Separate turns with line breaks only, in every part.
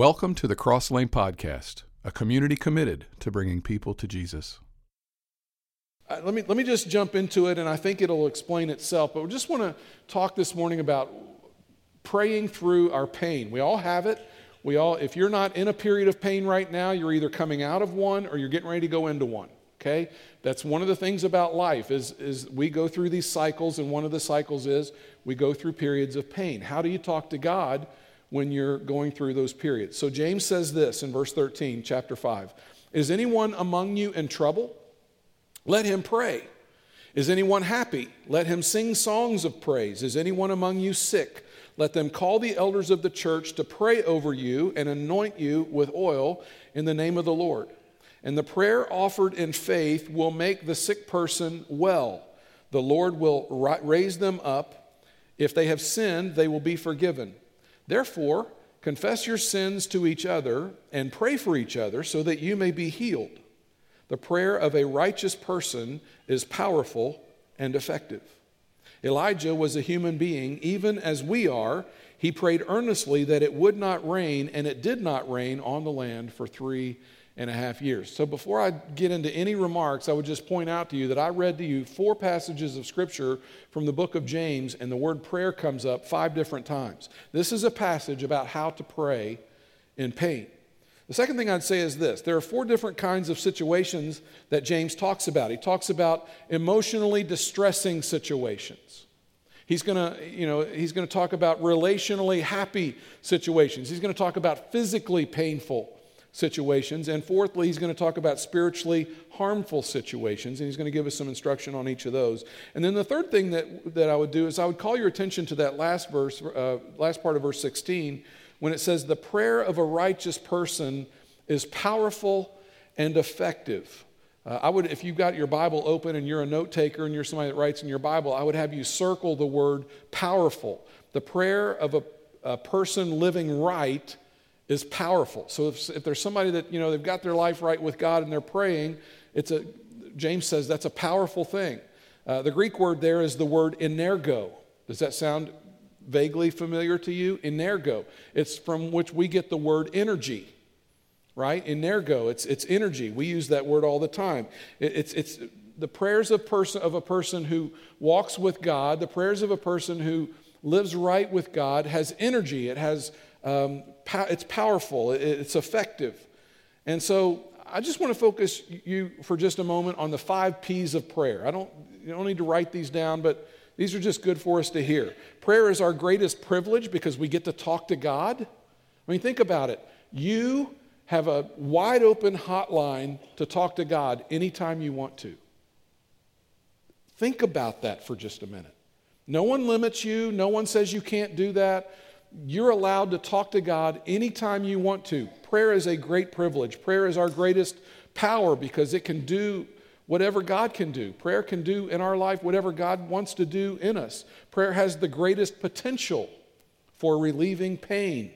Welcome to the Cross Lane Podcast, a community committed to bringing people to Jesus.
Uh, let me let me just jump into it, and I think it'll explain itself. But we just want to talk this morning about praying through our pain. We all have it. We all, if you're not in a period of pain right now, you're either coming out of one or you're getting ready to go into one. Okay, that's one of the things about life is is we go through these cycles, and one of the cycles is we go through periods of pain. How do you talk to God? When you're going through those periods. So James says this in verse 13, chapter 5 Is anyone among you in trouble? Let him pray. Is anyone happy? Let him sing songs of praise. Is anyone among you sick? Let them call the elders of the church to pray over you and anoint you with oil in the name of the Lord. And the prayer offered in faith will make the sick person well. The Lord will raise them up. If they have sinned, they will be forgiven. Therefore, confess your sins to each other and pray for each other so that you may be healed. The prayer of a righteous person is powerful and effective. Elijah was a human being, even as we are. He prayed earnestly that it would not rain, and it did not rain on the land for three and a half years. So, before I get into any remarks, I would just point out to you that I read to you four passages of Scripture from the book of James, and the word prayer comes up five different times. This is a passage about how to pray in pain. The second thing I'd say is this there are four different kinds of situations that James talks about. He talks about emotionally distressing situations. He's going to, you know, he's going to talk about relationally happy situations. He's going to talk about physically painful situations. And fourthly, he's going to talk about spiritually harmful situations, and he's going to give us some instruction on each of those. And then the third thing that, that I would do is I would call your attention to that last verse, uh, last part of verse 16, when it says, The prayer of a righteous person is powerful and effective. Uh, I would, if you've got your Bible open and you're a note taker and you're somebody that writes in your Bible, I would have you circle the word powerful. The prayer of a, a person living right is powerful. So if, if there's somebody that, you know, they've got their life right with God and they're praying, it's a, James says that's a powerful thing. Uh, the Greek word there is the word energo. Does that sound vaguely familiar to you? Energo. It's from which we get the word energy, right? Energo. It's, it's energy. We use that word all the time. It, it's, it's the prayers of, person, of a person who walks with God, the prayers of a person who lives right with God has energy. It has um, it's powerful, it's effective. And so I just want to focus you for just a moment on the five P's of prayer. I don't, you don't need to write these down, but these are just good for us to hear. Prayer is our greatest privilege because we get to talk to God. I mean, think about it. You have a wide open hotline to talk to God anytime you want to. Think about that for just a minute. No one limits you, no one says you can't do that. You're allowed to talk to God anytime you want to. Prayer is a great privilege. Prayer is our greatest power because it can do whatever God can do. Prayer can do in our life whatever God wants to do in us. Prayer has the greatest potential for relieving pain.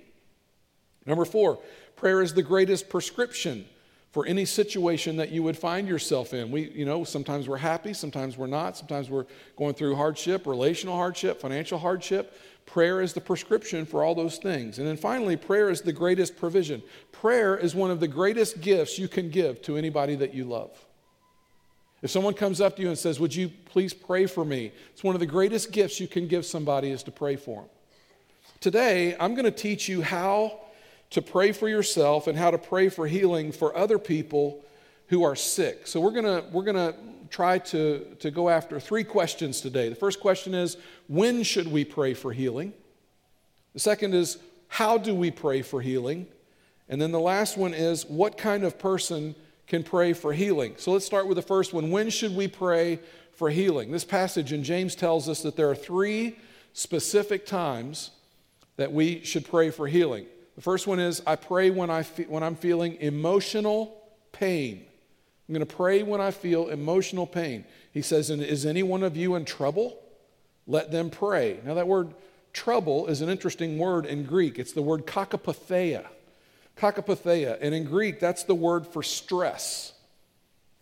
Number four, prayer is the greatest prescription for any situation that you would find yourself in. We, you know, sometimes we're happy, sometimes we're not, sometimes we're going through hardship, relational hardship, financial hardship. Prayer is the prescription for all those things. And then finally, prayer is the greatest provision. Prayer is one of the greatest gifts you can give to anybody that you love. If someone comes up to you and says, Would you please pray for me? It's one of the greatest gifts you can give somebody is to pray for them. Today, I'm going to teach you how to pray for yourself and how to pray for healing for other people who are sick. So we're going to we're going to try to, to go after three questions today. The first question is when should we pray for healing? The second is how do we pray for healing? And then the last one is what kind of person can pray for healing? So let's start with the first one. When should we pray for healing? This passage in James tells us that there are three specific times that we should pray for healing. The first one is I pray when, I fe- when I'm feeling emotional pain. I'm going to pray when I feel emotional pain. He says, And is any one of you in trouble? Let them pray. Now, that word trouble is an interesting word in Greek. It's the word kakopatheia. Kakopatheia. And in Greek, that's the word for stress.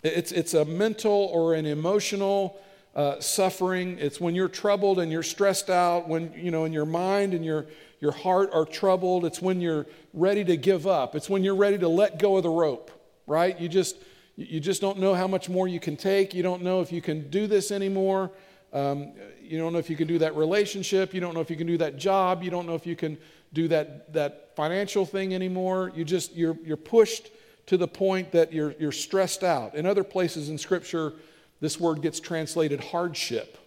It's, it's a mental or an emotional uh, suffering. It's when you're troubled and you're stressed out, when, you know, in your mind and you're, your heart are troubled. It's when you're ready to give up. It's when you're ready to let go of the rope, right? You just, you just don't know how much more you can take. You don't know if you can do this anymore. Um, you don't know if you can do that relationship. You don't know if you can do that job. You don't know if you can do that, that financial thing anymore. You just, you're, you're pushed to the point that you're, you're stressed out. In other places in Scripture, this word gets translated hardship,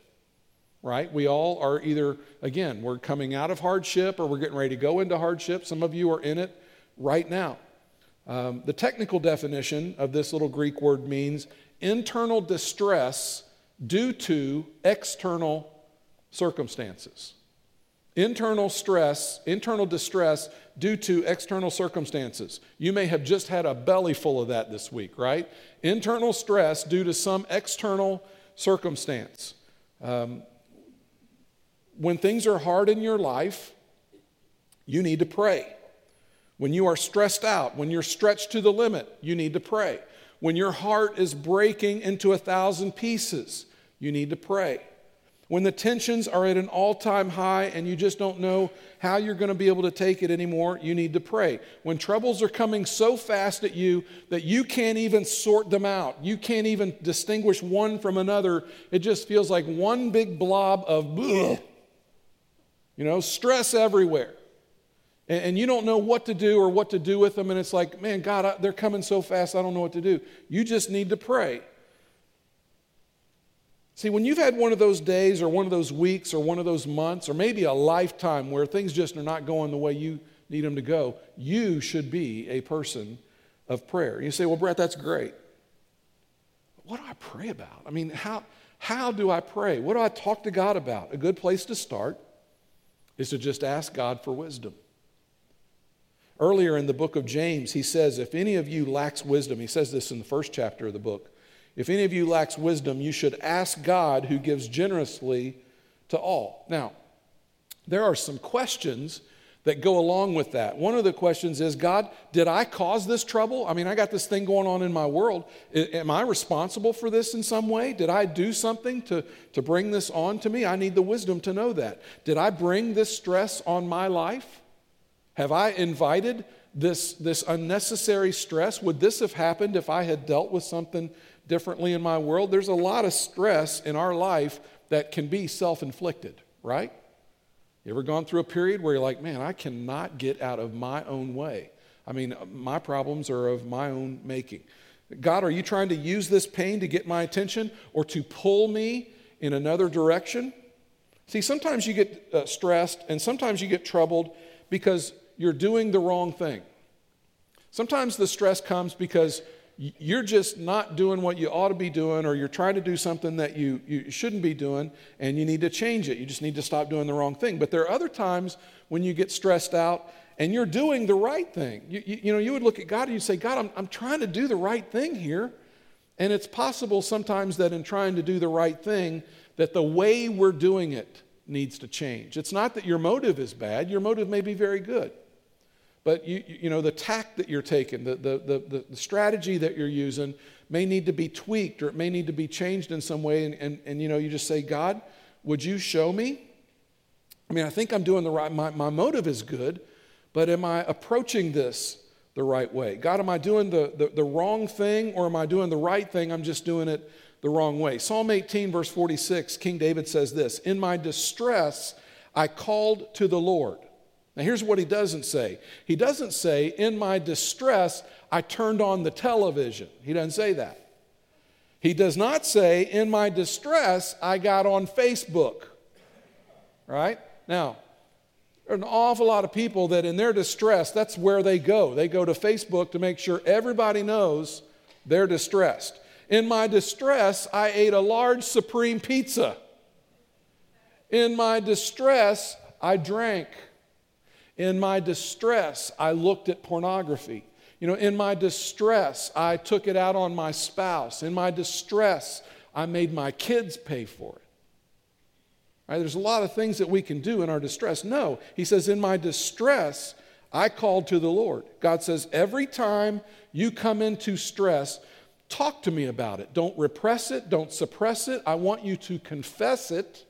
right? We all are either, again, we're coming out of hardship or we're getting ready to go into hardship. Some of you are in it right now. Um, the technical definition of this little Greek word means internal distress due to external circumstances. Internal stress, internal distress due to external circumstances. You may have just had a belly full of that this week, right? Internal stress due to some external circumstance. Um, when things are hard in your life, you need to pray. When you are stressed out, when you're stretched to the limit, you need to pray. When your heart is breaking into a thousand pieces, you need to pray. When the tensions are at an all time high and you just don't know how you're going to be able to take it anymore, you need to pray. When troubles are coming so fast at you that you can't even sort them out, you can't even distinguish one from another, it just feels like one big blob of, bleh, you know, stress everywhere. And, and, you don't know what to do or what to do with them, and it's like, man, God, I, they're coming so fast, I don't know what to do. You just need to pray. See, when you've had one of those days or one of those weeks or one of those months or maybe a lifetime where things just are not going the way you need them to go, you should be a person of prayer. You say, well, Brett, that's great. What do I pray about? I mean, how, how do I pray? What do I talk to God about? A good place to start is to just ask God for wisdom. Earlier in the book of James, he says, If any of you lacks wisdom, he says this in the first chapter of the book, if any of you lacks wisdom, you should ask God who gives generously to all. Now, there are some questions that go along with that. One of the questions is God, did I cause this trouble? I mean, I got this thing going on in my world. Am I responsible for this in some way? Did I do something to, to bring this on to me? I need the wisdom to know that. Did I bring this stress on my life? Have I invited this, this unnecessary stress? Would this have happened if I had dealt with something differently in my world. There's a lot of stress in our life that can be self inflicted, right? You ever gone through a period where you're like, man, I cannot get out of my own way? I mean, my problems are of my own making. God, are you trying to use this pain to get my attention or to pull me in another direction? See, sometimes you get uh, stressed and sometimes you get troubled because you're doing the wrong thing. Sometimes the stress comes because you're just not doing what you ought to be doing, or you're trying to do something that you, you shouldn't be doing, and you need to change it. You just need to stop doing the wrong thing. But there are other times when you get stressed out and you're doing the right thing. You, you, you know, you would look at God and you'd say, God, I'm, I'm trying to do the right thing here. And it's possible sometimes that in trying to do the right thing, that the way we're doing it needs to change. It's not that your motive is bad, your motive may be very good. But you, you know, the tack that you're taking, the, the, the, the, strategy that you're using may need to be tweaked or it may need to be changed in some way. And, and, and you know, you just say, God, would you show me? I mean, I think I'm doing the right, my, my motive is good, but am I approaching this the right way? God, am I doing the, the, the wrong thing or am I doing the right thing? I'm just doing it the wrong way. Psalm 18, verse 46, King David says this In my distress, I called to the Lord. Now, here's what he doesn't say. He doesn't say, In my distress, I turned on the television. He doesn't say that. He does not say, In my distress, I got on Facebook. Right? Now, an awful lot of people that in their distress, that's where they go. They go to Facebook to make sure everybody knows they're distressed. In my distress, I ate a large supreme pizza. In my distress, I drank. In my distress, I looked at pornography. You know, in my distress, I took it out on my spouse. In my distress, I made my kids pay for it. Right? There's a lot of things that we can do in our distress. No, he says, in my distress, I called to the Lord. God says, every time you come into stress, talk to me about it. Don't repress it, don't suppress it. I want you to confess it,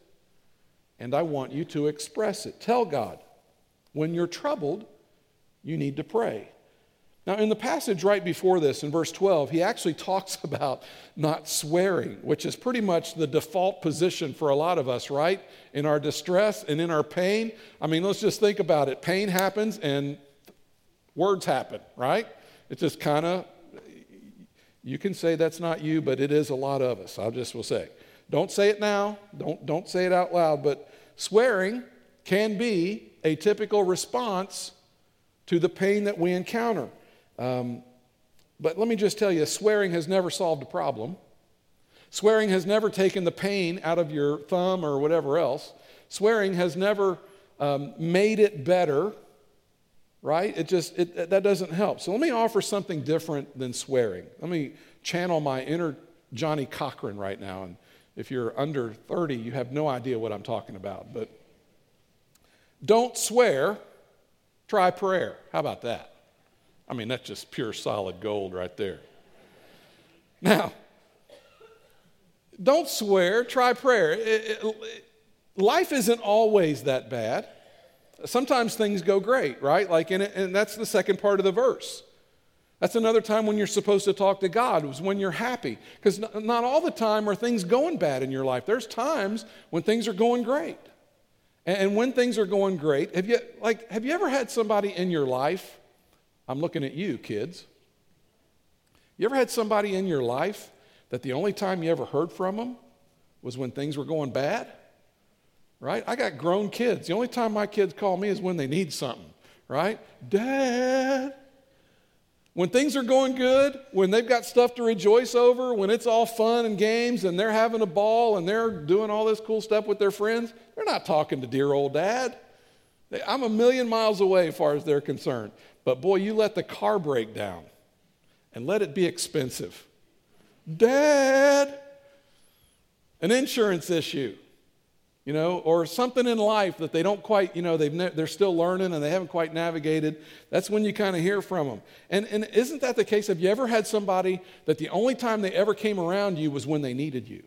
and I want you to express it. Tell God, When you're troubled, you need to pray. Now, in the passage right before this, in verse 12, he actually talks about not swearing, which is pretty much the default position for a lot of us, right? In our distress and in our pain. I mean, let's just think about it. Pain happens and words happen, right? It's just kind of, you can say that's not you, but it is a lot of us. I just will say. Don't say it now, don't, don't say it out loud, but swearing can be a typical response to the pain that we encounter. Um, but let me just tell you swearing has never solved a problem. Swearing has never taken the pain out of your thumb or whatever else. Swearing has never um, made it better, right? It just, it, that doesn't help. So let me offer something different than swearing. Let me channel my inner Johnnie Cochran right now. And if you're under 30, you have no idea what I'm talking about. But don't swear, try prayer. How about that? I mean, that's just pure solid gold right there. Now, don't swear, try prayer. It, it, life isn't always that bad. Sometimes things go great, right? Like, in and that's the second part of the verse. That's another time when you're supposed to talk to God, was when you're happy. Because not all the time are things going bad in your life. There's times when things are going great. And when things are going great, have you, like, have you ever had somebody in your life I'm looking at you, kids. You ever had somebody in your life that the only time you ever heard from them was when things were going bad? Right? I got grown kids. The only time my kids call me is when they need something, right? Dad. When things are going good, when they've got stuff to rejoice over, when it's all fun and games and they're having a ball and they're doing all this cool stuff with their friends, they're not talking to dear old dad. I'm a million miles away as far as they're concerned. But boy, you let the car break down and let it be expensive. Dad, an insurance issue, you know, or something in life that they don't quite, you know, they've ne- they're still learning and they haven't quite navigated. That's when you kind of hear from them. And, and isn't that the case? Have you ever had somebody that the only time they ever came around you was when they needed you?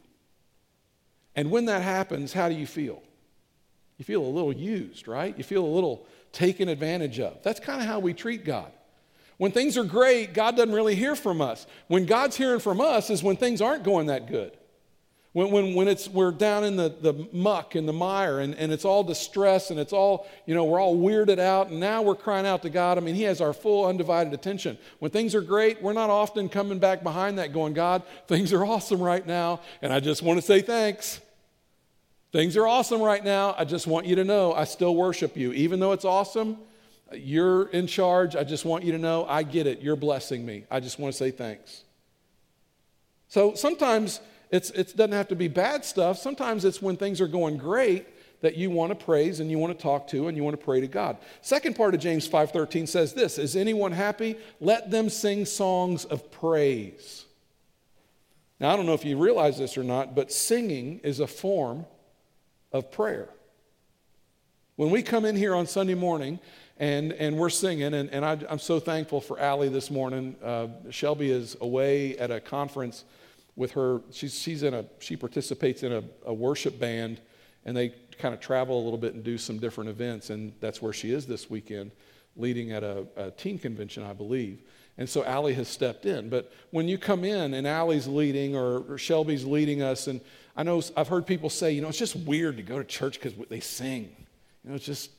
And when that happens, how do you feel? You feel a little used, right? You feel a little taken advantage of. That's kind of how we treat God. When things are great, God doesn't really hear from us. When God's hearing from us is when things aren't going that good. When, when, when it's, we're down in the, the muck and the mire and, and it's all distress and it's all, you know, we're all weirded out and now we're crying out to God. I mean, He has our full undivided attention. When things are great, we're not often coming back behind that going, God, things are awesome right now and I just want to say thanks. Things are awesome right now. I just want you to know I still worship you. Even though it's awesome, you're in charge. I just want you to know I get it. You're blessing me. I just want to say thanks. So sometimes it's, it doesn't have to be bad stuff. Sometimes it's when things are going great that you want to praise and you want to talk to and you want to pray to God. Second part of James 5:13 says this, is anyone happy? Let them sing songs of praise. Now I don't know if you realize this or not, but singing is a form of prayer. When we come in here on Sunday morning and, and we're singing, and, and I, am so thankful for Allie this morning. Uh, Shelby is away at a conference with her. She's, she's in a, she participates in a, a worship band, and they kind of travel a little bit and do some different events, and that's where she is this weekend, leading at a, a teen convention, I believe. And so Allie has stepped in. But when you come in and Allie's leading or, or Shelby's leading us, and I know I've heard people say, you know, it's just weird to go to church because they sing. You know, it's just,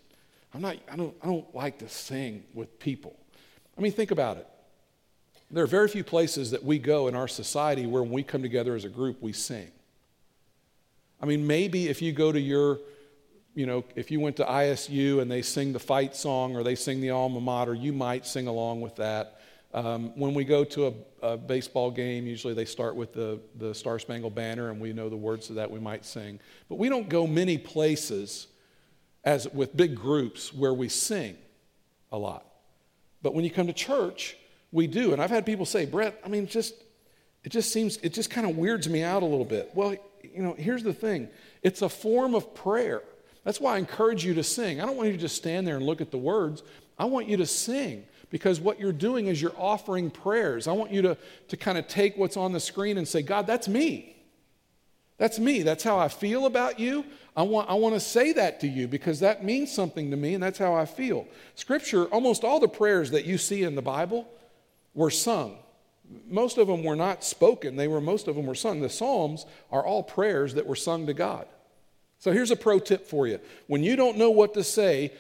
I'm not, I don't, I don't like to sing with people. I mean, think about it. There are very few places that we go in our society where when we come together as a group, we sing. I mean, maybe if you go to your, you know, if you went to ISU and they sing the fight song or they sing the alma mater, you might sing along with that. Um, when we go to a, a, baseball game, usually they start with the, the Star Spangled Banner, and we know the words to that we might sing. But we don't go many places as with big groups where we sing a lot. But when you come to church, we do. And I've had people say, Brett, I mean, just it just seems it just kind of weirds me out a little bit. Well, you know, here's the thing. It's a form of prayer. That's why I encourage you to sing. I don't want you to just stand there and look at the words. I want you to sing because what you're doing is you're offering prayers. I want you to, to kind of take what's on the screen and say, God, that's me. That's me. That's how I feel about you. I want, I want to say that to you because that means something to me and that's how I feel. Scripture, almost all the prayers that you see in the Bible were sung. Most of them were not spoken, they were most of them were sung. The Psalms are all prayers that were sung to God. So here's a pro tip for you. When you don't know what to say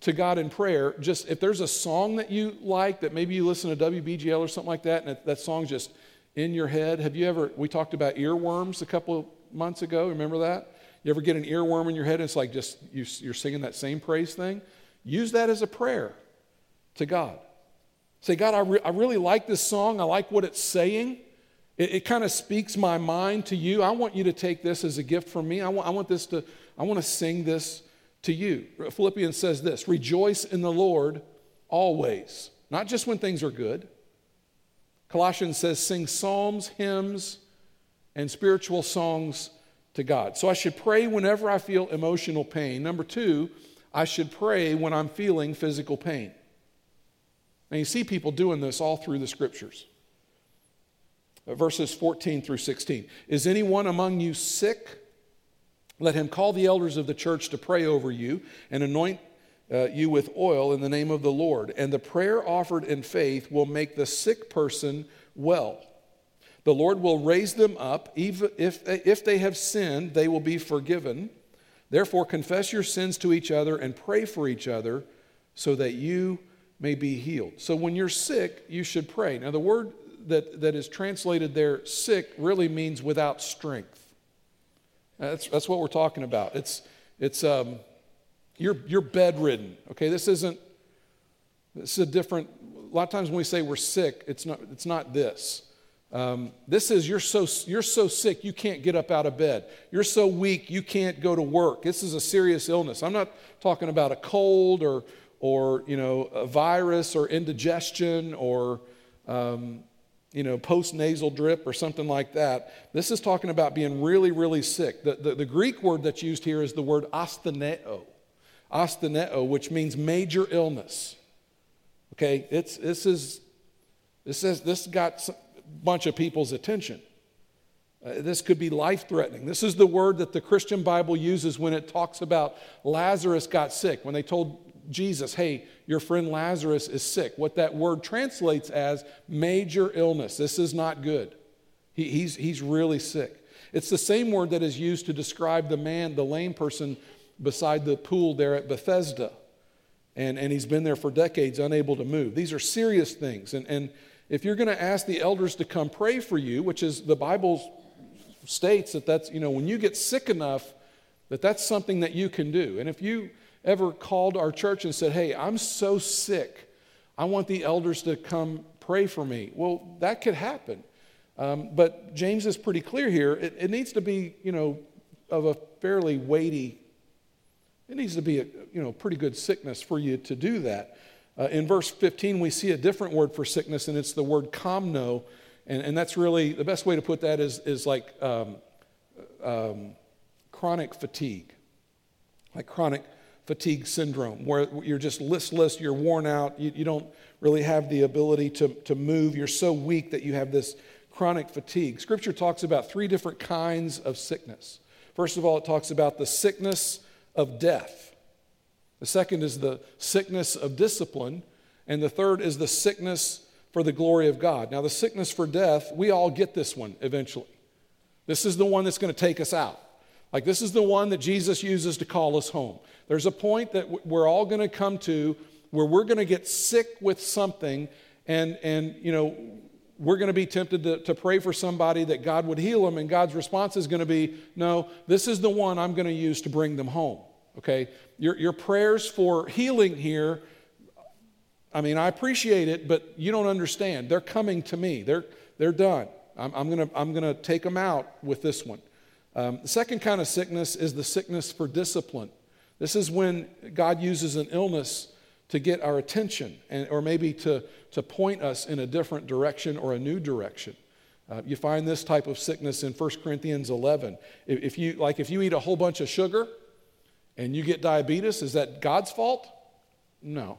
to God in prayer, just if there's a song that you like that maybe you listen to WBGL or something like that, and that song's just in your head. Have you ever, we talked about earworms a couple of months ago, remember that? You ever get an earworm in your head and it's like just you, you're singing that same praise thing? Use that as a prayer to God. Say, God, I, re- I really like this song. I like what it's saying. It, it kind of speaks my mind to you. I want you to take this as a gift from me. I want, I want this to, I want to sing this to you. Philippians says this rejoice in the Lord always, not just when things are good. Colossians says, sing psalms, hymns, and spiritual songs to God. So I should pray whenever I feel emotional pain. Number two, I should pray when I'm feeling physical pain. Now you see people doing this all through the scriptures. Uh, verses 14 through 16. Is anyone among you sick? Let him call the elders of the church to pray over you and anoint uh, you with oil in the name of the Lord, and the prayer offered in faith will make the sick person well. The Lord will raise them up. Even if, if they have sinned, they will be forgiven. Therefore, confess your sins to each other and pray for each other so that you may be healed. So, when you're sick, you should pray. Now, the word that, that is translated there, sick, really means without strength. That's, that's what we're talking about. It's, it's, um, you're, you're bedridden, okay? This isn't, this is a different, a lot of times when we say we're sick, it's not, it's not this. Um, this is you're so, you're so sick you can't get up out of bed. You're so weak you can't go to work. This is a serious illness. I'm not talking about a cold or, or you know, a virus or indigestion or um, you know, post nasal drip or something like that. This is talking about being really, really sick. The, the, the Greek word that's used here is the word astheneo astheneo, which means major illness. Okay, it's, this is this is this got a bunch of people's attention. Uh, this could be life threatening. This is the word that the Christian Bible uses when it talks about Lazarus got sick. When they told Jesus, hey, your friend Lazarus is sick, what that word translates as major illness. This is not good. He, he's, he's really sick. It's the same word that is used to describe the man, the lame person beside the pool there at Bethesda. And, and he's been there for decades, unable to move. These are serious things. And, and if you're going to ask the elders to come pray for you, which is the Bible states that that's, you know, when you get sick enough, that that's something that you can do. And if you ever called our church and said, hey, I'm so sick, I want the elders to come pray for me, well, that could happen. Um, but James is pretty clear here. It, it needs to be, you know, of a fairly weighty it needs to be a you know, pretty good sickness for you to do that. Uh, in verse 15, we see a different word for sickness, and it's the word kamno. And, and that's really the best way to put that is, is like um, um, chronic fatigue, like chronic fatigue syndrome, where you're just listless, you're worn out, you, you don't really have the ability to, to move, you're so weak that you have this chronic fatigue. Scripture talks about three different kinds of sickness. First of all, it talks about the sickness of death. The second is the sickness of discipline. And the third is the sickness for the glory of God. Now, the sickness for death, we all get this one eventually. This is the one that's going to take us out. Like, this is the one that Jesus uses to call us home. There's a point that we're all going to come to where we're going to get sick with something, and, and you know, we're going to be tempted to, to pray for somebody that God would heal them, and God's response is going to be, No, this is the one I'm going to use to bring them home. Okay? Your, your prayers for healing here, I mean, I appreciate it, but you don't understand. They're coming to me, they're, they're done. I'm, I'm going to I'm going to take them out with this one. Um, the second kind of sickness is the sickness for discipline. This is when God uses an illness to get our attention and, or maybe to, to point us in a different direction or a new direction. Uh, you find this type of sickness in 1 Corinthians 11. If, if, you, like if you eat a whole bunch of sugar and you get diabetes, is that God's fault? No.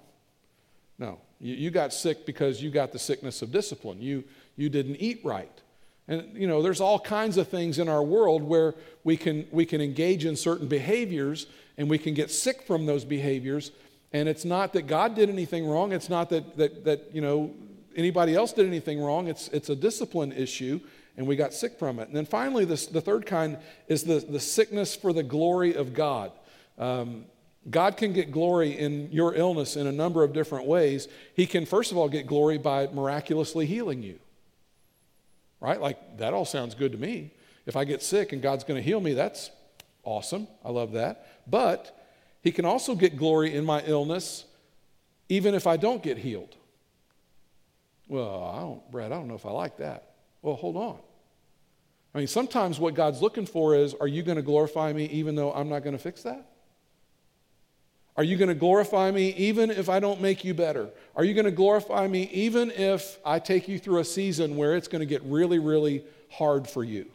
No. You, you got sick because you got the sickness of discipline. You, you didn't eat right. And you know, there's all kinds of things in our world where we can we can engage in certain behaviors and we can get sick from those behaviors. And it's not that God did anything wrong. It's not that that that you know anybody else did anything wrong. It's it's a discipline issue, and we got sick from it. And then finally, this, the third kind is the, the sickness for the glory of God. Um, God can get glory in your illness in a number of different ways. He can, first of all, get glory by miraculously healing you. Right? Like, that all sounds good to me. If I get sick and God's going to heal me, that's awesome. I love that. But He can also get glory in my illness, even if I don't get healed. Well, I don't, Brad, I don't know if I like that. Well, hold on. I mean, sometimes what God's looking for is are you going to glorify me even though I'm not going to fix that? Are you going to glorify me even if I don't make you better? Are you going to glorify me even if I take you through a season where it's going to get really, really hard for you?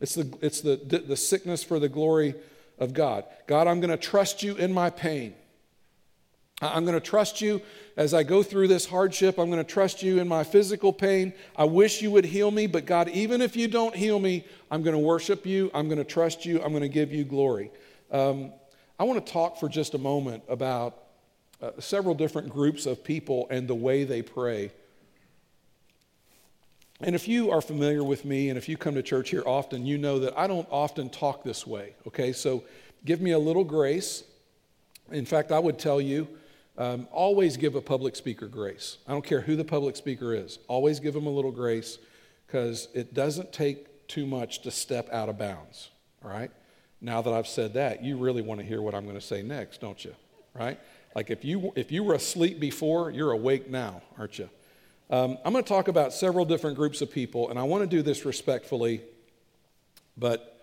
It's the, it's the, the sickness for the glory of God. God, I'm going to trust you in my pain. I'm going to trust you as I go through this hardship. I'm going to trust you in my physical pain. I wish you would heal me, but God, even if you don't heal me, I'm going to worship you. I'm going to trust you. I'm going to give you glory. Um, I want to talk for just a moment about uh, several different groups of people and the way they pray. And if you are familiar with me and if you come to church here often, you know that I don't often talk this way, okay? So give me a little grace. In fact, I would tell you um, always give a public speaker grace. I don't care who the public speaker is, always give them a little grace because it doesn't take too much to step out of bounds, all right? Now that I've said that, you really want to hear what I'm going to say next, don't you? Right? Like if you if you were asleep before, you're awake now, aren't you? Um, I'm going to talk about several different groups of people, and I want to do this respectfully, but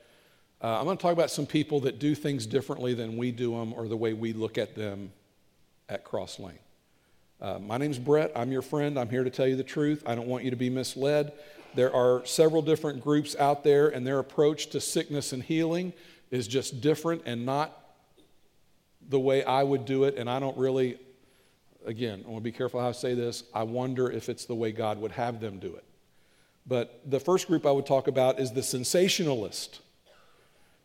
uh, I'm going to talk about some people that do things differently than we do them or the way we look at them at Cross Lane. Uh, my name's Brett. I'm your friend. I'm here to tell you the truth. I don't want you to be misled. There are several different groups out there, and their approach to sickness and healing is just different and not the way I would do it. And I don't really, again, I want to be careful how I say this. I wonder if it's the way God would have them do it. But the first group I would talk about is the sensationalist.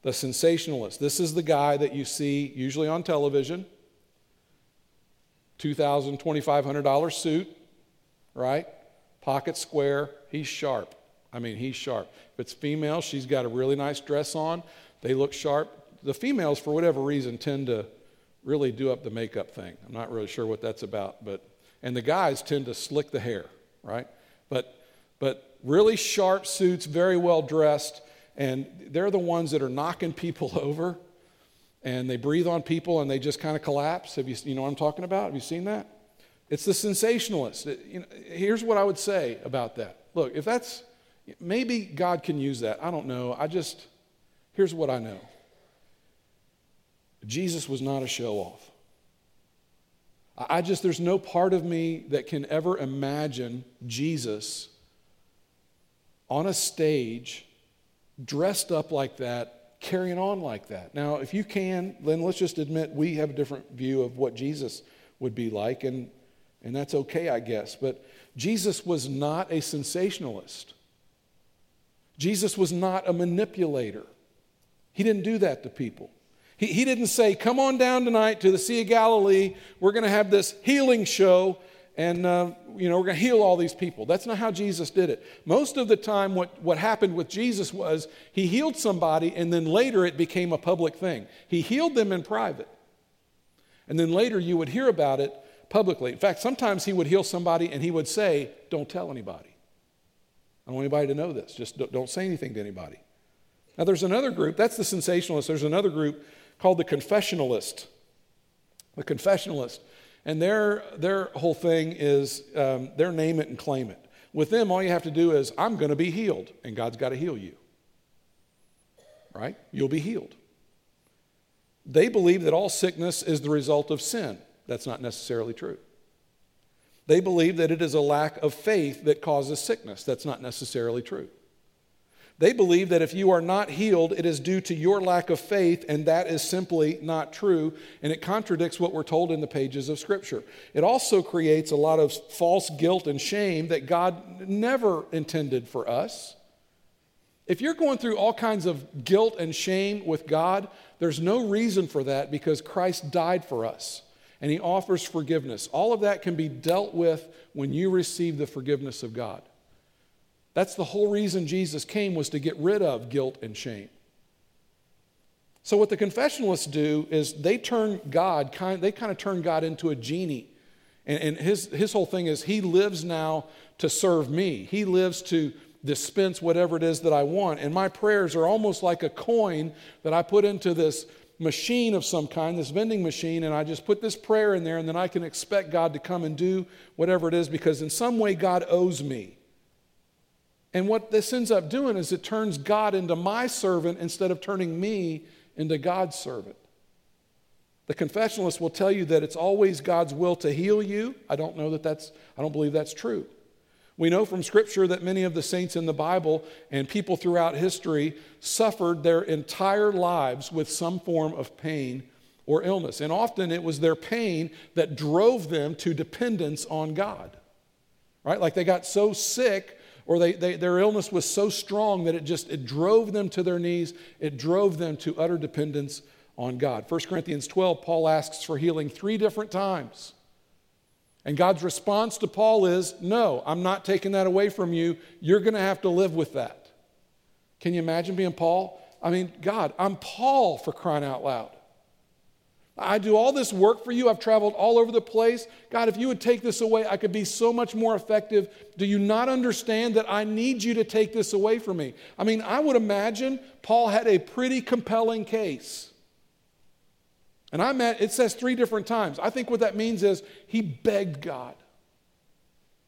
The sensationalist. This is the guy that you see usually on television. $2,000, $2,500 suit, right? Pocket square. He's sharp. I mean, he's sharp. If it's female, she's got a really nice dress on. They look sharp. The females, for whatever reason, tend to really do up the makeup thing. I'm not really sure what that's about, but and the guys tend to slick the hair, right? But but really sharp suits, very well dressed, and they're the ones that are knocking people over, and they breathe on people and they just kind of collapse. Have you you know what I'm talking about? Have you seen that? It's the sensationalist. It, you know, here's what I would say about that. Look, if that's maybe God can use that. I don't know. I just Here's what I know Jesus was not a show off. I just, there's no part of me that can ever imagine Jesus on a stage, dressed up like that, carrying on like that. Now, if you can, then let's just admit we have a different view of what Jesus would be like, and, and that's okay, I guess. But Jesus was not a sensationalist, Jesus was not a manipulator. He didn't do that to people. He, he didn't say, Come on down tonight to the Sea of Galilee. We're going to have this healing show, and uh, you know, we're going to heal all these people. That's not how Jesus did it. Most of the time, what, what happened with Jesus was he healed somebody, and then later it became a public thing. He healed them in private. And then later you would hear about it publicly. In fact, sometimes he would heal somebody and he would say, Don't tell anybody. I don't want anybody to know this. Just don't say anything to anybody. Now, there's another group, that's the sensationalist. There's another group called the confessionalist. The confessionalist. And their, their whole thing is um, their name it and claim it. With them, all you have to do is, I'm going to be healed, and God's got to heal you. Right? You'll be healed. They believe that all sickness is the result of sin. That's not necessarily true. They believe that it is a lack of faith that causes sickness. That's not necessarily true. They believe that if you are not healed, it is due to your lack of faith, and that is simply not true, and it contradicts what we're told in the pages of Scripture. It also creates a lot of false guilt and shame that God never intended for us. If you're going through all kinds of guilt and shame with God, there's no reason for that because Christ died for us and He offers forgiveness. All of that can be dealt with when you receive the forgiveness of God. That's the whole reason Jesus came was to get rid of guilt and shame. So what the confessionalists do is they turn God, they kind of turn God into a genie. And, his, his whole thing is he lives now to serve me. He lives to dispense whatever it is that I want. And my prayers are almost like a coin that I put into this machine of some kind, this vending machine, and I just put this prayer in there, and then I can expect God to come and do whatever it is because in some way God owes me. And what this ends up doing is it turns God into my servant instead of turning me into God's servant. The confessionalist will tell you that it's always God's will to heal you. I don't know that that's, I don't believe that's true. We know from Scripture that many of the saints in the Bible and people throughout history suffered their entire lives with some form of pain or illness. And often it was their pain that drove them to dependence on God. Right? Like they got so sick or they, they, their illness was so strong that it just it drove them to their knees. It drove them to utter dependence on god. 1 corinthians 12 paul asks for healing three different times. And god's response to paul is no i'm not taking that away from you. You're going to have to live with that. Can you imagine being paul? I mean god i'm paul for crying out loud I do all this work for you. I've traveled all over the place. God, if you would take this away, I could be so much more effective. Do you not understand that I need you to take this away from me? I mean, I would imagine Paul had a pretty compelling case. And I met, it says three different times. I think what that means is he begged God.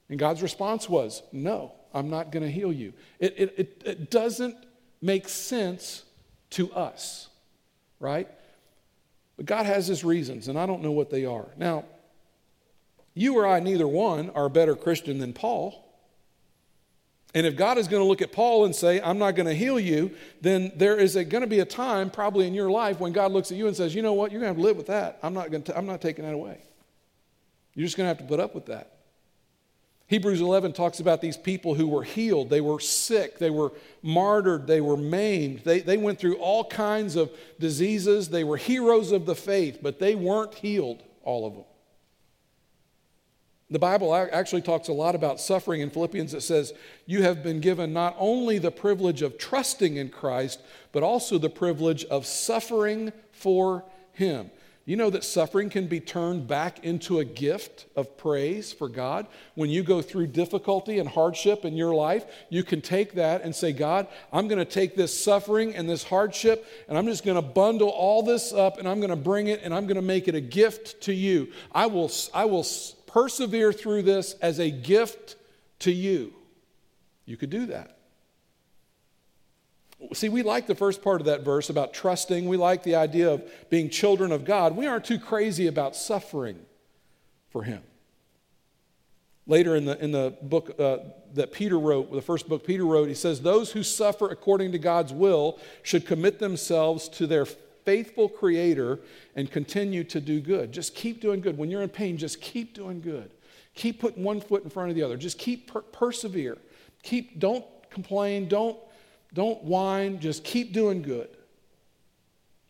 And God's response was, No, I'm not going to heal you. It, it, it, it doesn't make sense to us, right? But God has his reasons, and I don't know what they are. Now, you or I, neither one, are a better Christian than Paul. And if God is going to look at Paul and say, I'm not going to heal you, then there is going to be a time, probably in your life, when God looks at you and says, You know what? You're going to have to live with that. I'm not, going to, I'm not taking that away. You're just going to have to put up with that. Hebrews 11 talks about these people who were healed. They were sick. They were martyred. They were maimed. They, they went through all kinds of diseases. They were heroes of the faith, but they weren't healed, all of them. The Bible actually talks a lot about suffering in Philippians. It says, You have been given not only the privilege of trusting in Christ, but also the privilege of suffering for Him. You know that suffering can be turned back into a gift of praise for God. When you go through difficulty and hardship in your life, you can take that and say, God, I'm going to take this suffering and this hardship, and I'm just going to bundle all this up, and I'm going to bring it, and I'm going to make it a gift to you. I will, I will persevere through this as a gift to you. You could do that. See, we like the first part of that verse about trusting. We like the idea of being children of God. We aren't too crazy about suffering for Him. Later in the, in the book uh, that Peter wrote, the first book Peter wrote, he says, Those who suffer according to God's will should commit themselves to their faithful Creator and continue to do good. Just keep doing good. When you're in pain, just keep doing good. Keep putting one foot in front of the other. Just keep per- persevere. Keep, don't complain. Don't don't whine, just keep doing good.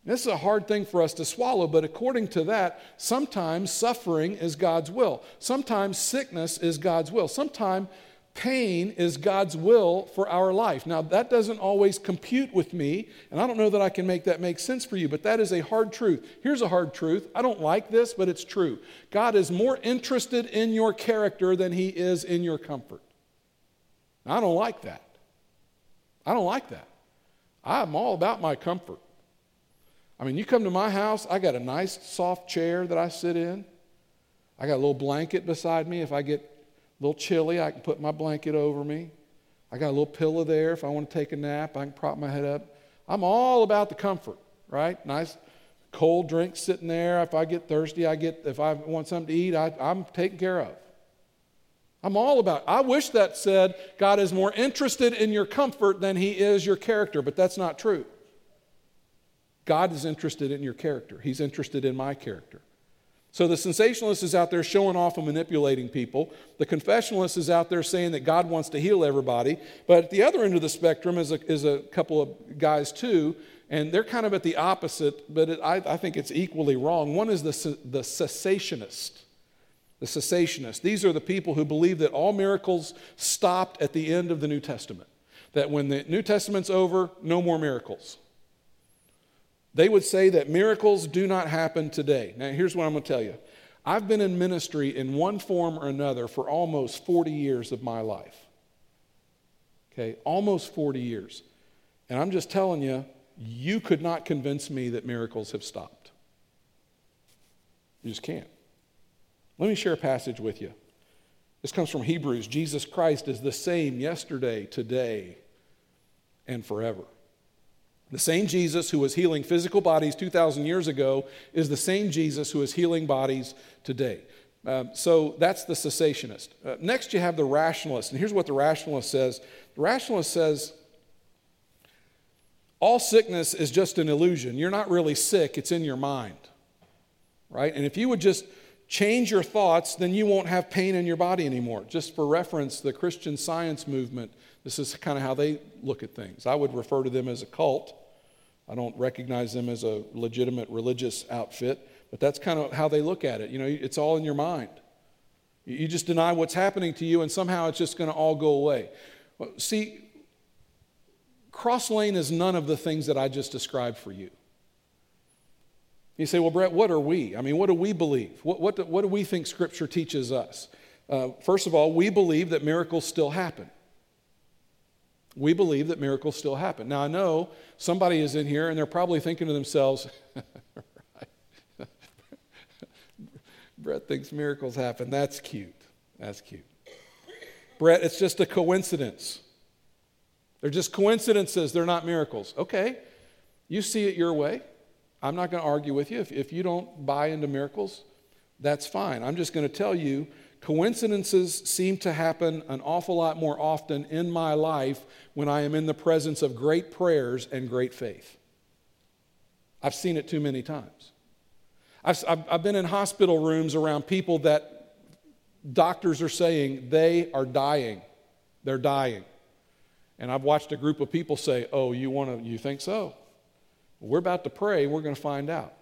This is a hard thing for us to swallow, but according to that, sometimes suffering is God's will. Sometimes sickness is God's will. Sometimes pain is God's will for our life. Now, that doesn't always compute with me, and I don't know that I can make that make sense for you, but that is a hard truth. Here's a hard truth. I don't like this, but it's true. God is more interested in your character than he is in your comfort. I don't like that. I don't like that. I'm all about my comfort. I mean, you come to my house, I got a nice soft chair that I sit in. I got a little blanket beside me. If I get a little chilly, I can put my blanket over me. I got a little pillow there. If I want to take a nap, I can prop my head up. I'm all about the comfort, right? Nice cold drink sitting there. If I get thirsty, I get, if I want something to eat, I, I'm taken care of. I'm all about. I wish that said God is more interested in your comfort than he is your character, but that's not true. God is interested in your character. He's interested in my character. So the sensationalist is out there showing off and manipulating people. The confessionalist is out there saying that God wants to heal everybody. But at the other end of the spectrum is a, is a couple of guys, too, and they're kind of at the opposite, but it, I, I think it's equally wrong. One is the, the cessationist the cessationists. These are the people who believe that all miracles stopped at the end of the New Testament, that when the New Testament's over, no more miracles. They would say that miracles do not happen today. Now, here's what I'm going to tell you I've been in ministry in one form or another for almost 40 years of my life. Okay, almost 40 years. And I'm just telling you, you could not convince me that miracles have stopped. You just can't. Let me share a passage with you. This comes from Hebrews. Jesus Christ is the same yesterday, today, and forever. The same Jesus who was healing physical bodies 2,000 years ago is the same Jesus who is healing bodies today. Um, so that's the cessationist. Uh, next, you have the rationalist. And here's what the rationalist says the rationalist says, all sickness is just an illusion. You're not really sick, it's in your mind. Right? And if you would just change your thoughts, then you won't have pain in your body anymore. Just for reference, the Christian science movement, this is kind of how they look at things. I would refer to them as a cult. I don't recognize them as a legitimate religious outfit, but that's kind of how they look at it. You know, it's all in your mind. You just deny what's happening to you, and somehow it's just going to all go away. See, Cross Lane is none of the things that I just described for you. You say, well, Brett, what are we? I mean, what do we believe? What, what, do, what do we think Scripture teaches us? Uh, first of all, we believe that miracles still happen. We believe that miracles still happen. Now, I know somebody is in here and they're probably thinking to themselves, Brett thinks miracles happen. That's cute. That's cute. Brett, it's just a coincidence. They're just coincidences, they're not miracles. Okay, you see it your way. I'm not going to argue with you. If, if you don't buy into miracles, that's fine. I'm just going to tell you coincidences seem to happen an awful lot more often in my life when I am in the presence of great prayers and great faith. I've seen it too many times. I've, I've been in hospital rooms around people that doctors are saying they are dying. They're dying. And I've watched a group of people say, Oh, you, wanna, you think so? We're about to pray, we're going to find out.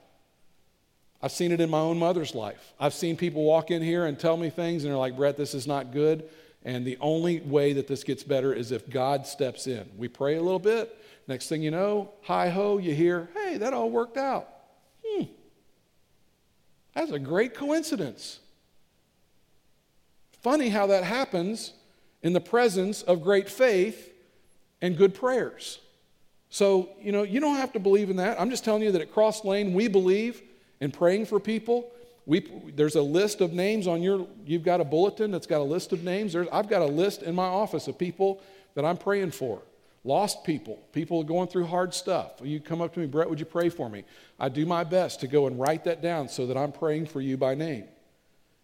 I've seen it in my own mother's life. I've seen people walk in here and tell me things, and they're like, Brett, this is not good. And the only way that this gets better is if God steps in. We pray a little bit. Next thing you know, hi ho, you hear, hey, that all worked out. Hmm. That's a great coincidence. Funny how that happens in the presence of great faith and good prayers. So, you know, you don't have to believe in that. I'm just telling you that at Cross Lane, we believe in praying for people. We, there's a list of names on your, you've got a bulletin that's got a list of names. There's, I've got a list in my office of people that I'm praying for. Lost people, people going through hard stuff. You come up to me, Brett, would you pray for me? I do my best to go and write that down so that I'm praying for you by name.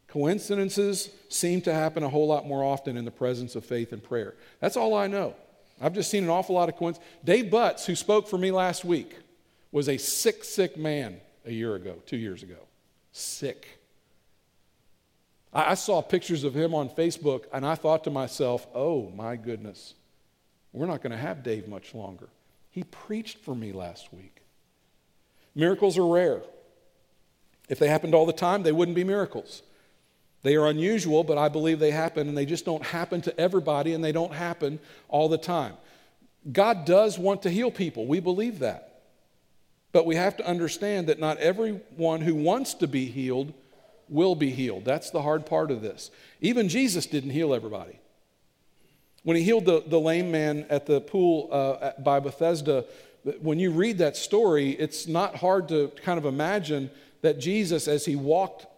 Coincidences seem to happen a whole lot more often in the presence of faith and prayer. That's all I know. I've just seen an awful lot of coincidences. Dave Butts, who spoke for me last week, was a sick, sick man a year ago, two years ago. Sick. I saw pictures of him on Facebook and I thought to myself, oh my goodness, we're not going to have Dave much longer. He preached for me last week. Miracles are rare. If they happened all the time, they wouldn't be miracles. They are unusual, but I believe they happen, and they just don't happen to everybody, and they don't happen all the time. God does want to heal people. We believe that. But we have to understand that not everyone who wants to be healed will be healed. That's the hard part of this. Even Jesus didn't heal everybody. When he healed the, the lame man at the pool uh, by Bethesda, when you read that story, it's not hard to kind of imagine that Jesus, as he walked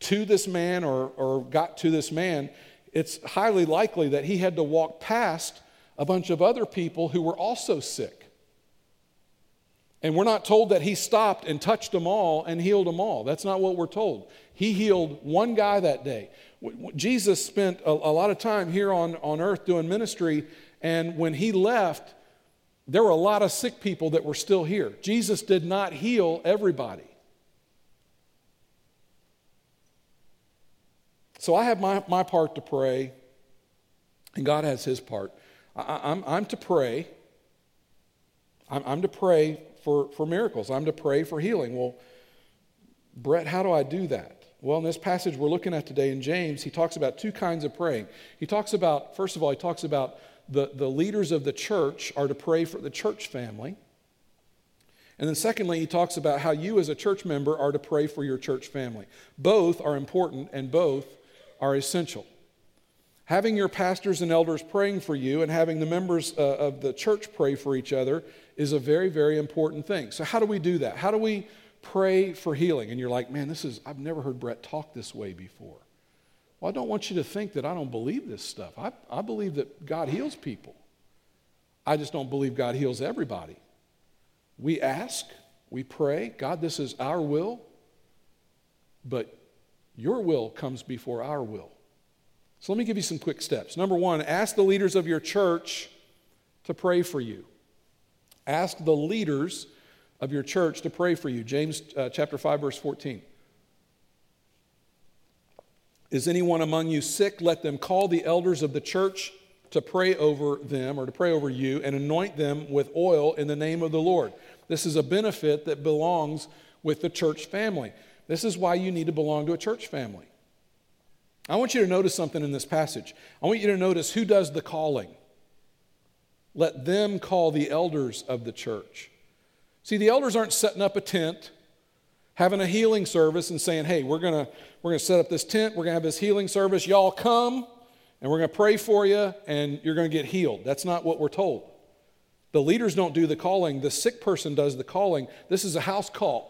to this man or, or got to this man, it's highly likely that he had to walk past a bunch of other people who were also sick. And we're not told that he stopped and touched them all and healed them all. That's not what we're told. He healed one guy that day. Jesus spent a, a lot of time here on, on earth doing ministry, and when he left, there were a lot of sick people that were still here. Jesus did not heal everybody. So I have my, my part to pray, and God has his part. I, am I'm, I'm to pray. I'm, I'm to pray for, for miracles. I'm to pray for healing. Well, Brett, how do I do that? Well, in this passage we're looking at today in James, he talks about two kinds of praying. He talks about, first of all, he talks about the, the leaders of the church are to pray for the church family. And then, secondly, he talks about how you, as a church member, are to pray for your church family. Both are important and both are essential. Having your pastors and elders praying for you and having the members uh, of the church pray for each other is a very, very important thing. So, how do we do that? How do we pray for healing? And you're like, man, this is, I've never heard Brett talk this way before. Well, I don't want you to think that I don't believe this stuff. I, I believe that God heals people. I just don't believe God heals everybody. We ask, we pray, God, this is our will, but your will comes before our will. So let me give you some quick steps. Number one, ask the leaders of your church to pray for you. Ask the leaders of your church to pray for you. James uh, chapter 5 verse 14. Is anyone among you sick? Let them call the elders of the church to pray over them or to pray over you and anoint them with oil in the name of the Lord. This is a benefit that belongs with the church family. This is why you need to belong to a church family. I want you to notice something in this passage. I want you to notice who does the calling. Let them call the elders of the church. See, the elders aren't setting up a tent, having a healing service, and saying, hey, we're going to we're going to set up this tent, we're going to have this healing service. Y'all come, and we're going to pray for you, and you're going to get healed. That's not what we're told. The leaders don't do the calling, the sick person does the calling. This is a house call.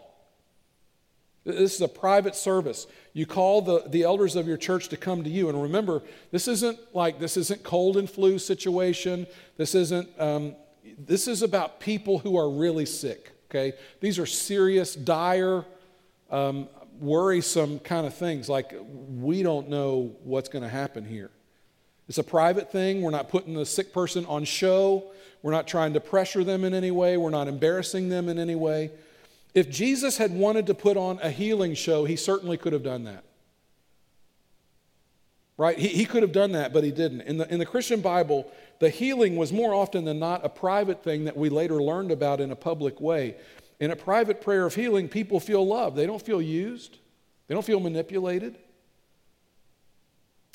This is a private service. You call the, the elders of your church to come to you. And remember, this isn't like this isn't cold and flu situation. This isn't, um, this is about people who are really sick, okay? These are serious, dire, um, worrisome kind of things. Like, we don't know what's going to happen here. It's a private thing. We're not putting the sick person on show. We're not trying to pressure them in any way. We're not embarrassing them in any way. If Jesus had wanted to put on a healing show, he certainly could have done that. Right? He, he could have done that, but he didn't. In the, in the Christian Bible, the healing was more often than not a private thing that we later learned about in a public way. In a private prayer of healing, people feel loved. They don't feel used, they don't feel manipulated.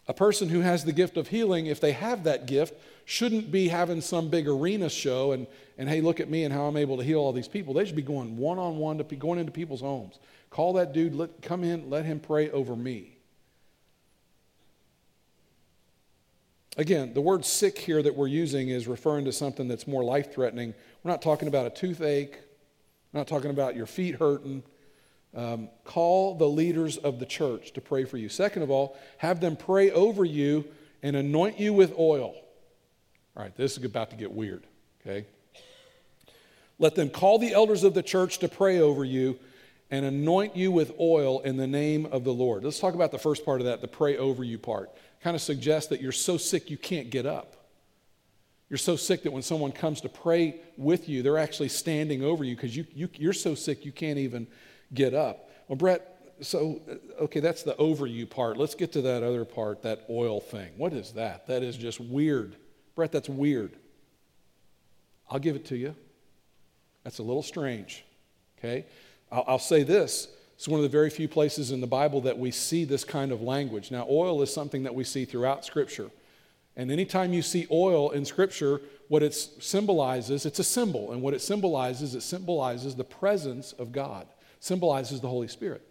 A person who has the gift of healing, if they have that gift, shouldn't be having some big arena show and, and hey, look at me and how I'm able to heal all these people. They should be going one on one to be going into people's homes. Call that dude, let, come in, let him pray over me. Again, the word sick here that we're using is referring to something that's more life threatening. We're not talking about a toothache, we're not talking about your feet hurting. Um, call the leaders of the church to pray for you. Second of all, have them pray over you and anoint you with oil. All right, this is about to get weird, okay? Let them call the elders of the church to pray over you and anoint you with oil in the name of the Lord. Let's talk about the first part of that, the pray over you part. Kind of suggests that you're so sick you can't get up. You're so sick that when someone comes to pray with you, they're actually standing over you because you, you, you're so sick you can't even get up. Well, Brett, so, uh, okay, that's the over you part. Let's get to that other part, that oil thing. What is that? That is just weird. Brett, that's weird. I'll give it to you. That's a little strange, okay? I'll, I'll say this it's one of the very few places in the Bible that we see this kind of language. Now, oil is something that we see throughout Scripture. And anytime you see oil in Scripture, what it symbolizes, it's a symbol. And what it symbolizes, it symbolizes the presence of God, symbolizes the Holy Spirit,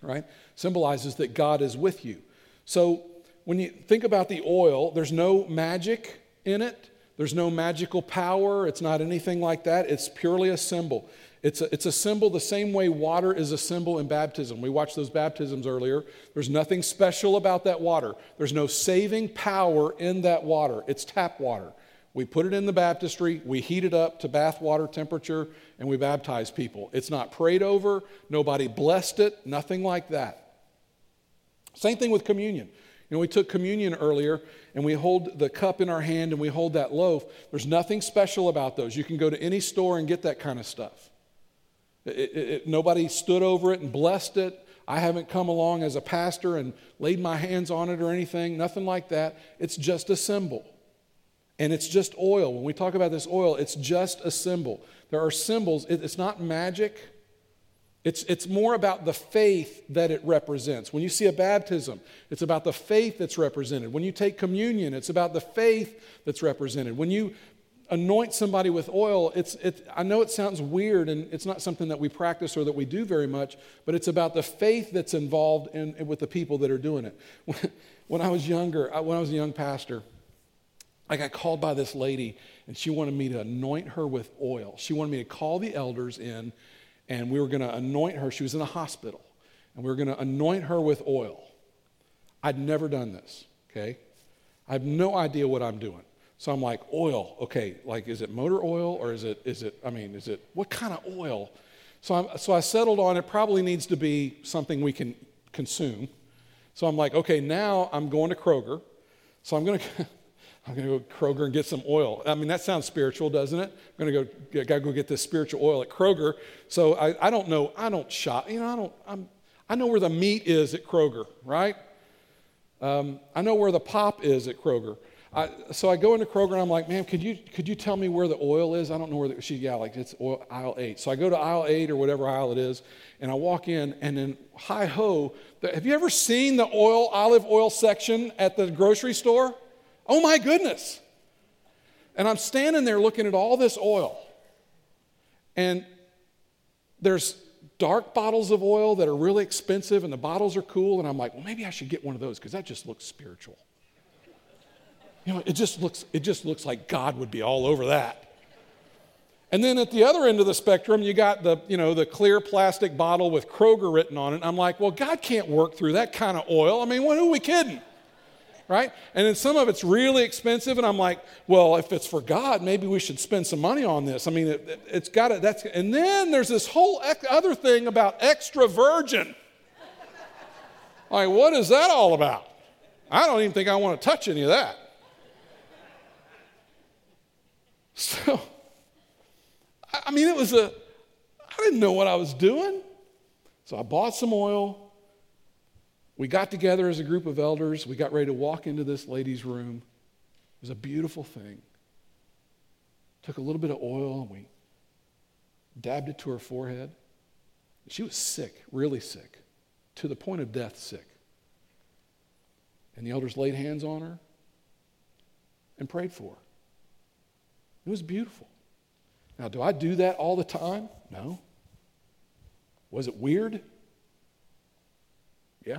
right? Symbolizes that God is with you. So when you think about the oil, there's no magic in it, there's no magical power, it's not anything like that. It's purely a symbol. It's a, it's a symbol the same way water is a symbol in baptism. We watched those baptisms earlier. There's nothing special about that water, there's no saving power in that water. It's tap water. We put it in the baptistry, we heat it up to bath water temperature, and we baptize people. It's not prayed over, nobody blessed it, nothing like that. Same thing with communion. You know, we took communion earlier and we hold the cup in our hand and we hold that loaf. There's nothing special about those. You can go to any store and get that kind of stuff. It, it, it, nobody stood over it and blessed it. I haven't come along as a pastor and laid my hands on it or anything, nothing like that. It's just a symbol. And it's just oil. When we talk about this oil, it's just a symbol. There are symbols, it's not magic. It's, it's more about the faith that it represents. When you see a baptism, it's about the faith that's represented. When you take communion, it's about the faith that's represented. When you anoint somebody with oil, it's, it, I know it sounds weird and it's not something that we practice or that we do very much, but it's about the faith that's involved in, with the people that are doing it. When, when I was younger, when I was a young pastor, I got called by this lady and she wanted me to anoint her with oil. She wanted me to call the elders in and we were going to anoint her. She was in a hospital, and we were going to anoint her with oil. I'd never done this, okay? I have no idea what I'm doing. So I'm like, oil, okay, like is it motor oil or is it, is it, I mean, is it, what kind of oil? So, I'm, so I settled on it probably needs to be something we can consume. So I'm like, okay, now I'm going to Kroger. So I'm going to, I'm going to go to Kroger and get some oil. I mean, that sounds spiritual, doesn't it? I'm going to go, get, gotta go get this spiritual oil at Kroger. So I, I don't know, I don't shop, you know, I don't, I'm, I know where the meat is at Kroger, right? Um, I know where the pop is at Kroger. I, so I go into Kroger and I'm like, ma'am, could you, could you tell me where the oil is? I don't know where the, she, yeah, like it's oil, aisle eight. So I go to aisle eight or whatever aisle it is, and I walk in, and then hi ho, the, have you ever seen the oil, olive oil section at the grocery store? Oh my goodness. And I'm standing there looking at all this oil. And there's dark bottles of oil that are really expensive, and the bottles are cool. And I'm like, well, maybe I should get one of those because that just looks spiritual. You know, it just looks, it just looks like God would be all over that. And then at the other end of the spectrum, you got the, you know, the clear plastic bottle with Kroger written on it. I'm like, well, God can't work through that kind of oil. I mean, what, who are we kidding? Right? And then some of it's really expensive, and I'm like, well, if it's for God, maybe we should spend some money on this. I mean, it, has got it. That's and then there's this whole other thing about extra virgin. like, what is that all about? I don't even think I want to touch any of that. So, I mean, it was a, I didn't know what I was doing. So I bought some oil, we got together as a group of elders. We got ready to walk into this lady's room. It was a beautiful thing. Took a little bit of oil and we dabbed it to her forehead. She was sick, really sick, to the point of death sick. And the elders laid hands on her and prayed for her. It was beautiful. Now, do I do that all the time? No. Was it weird? Yeah.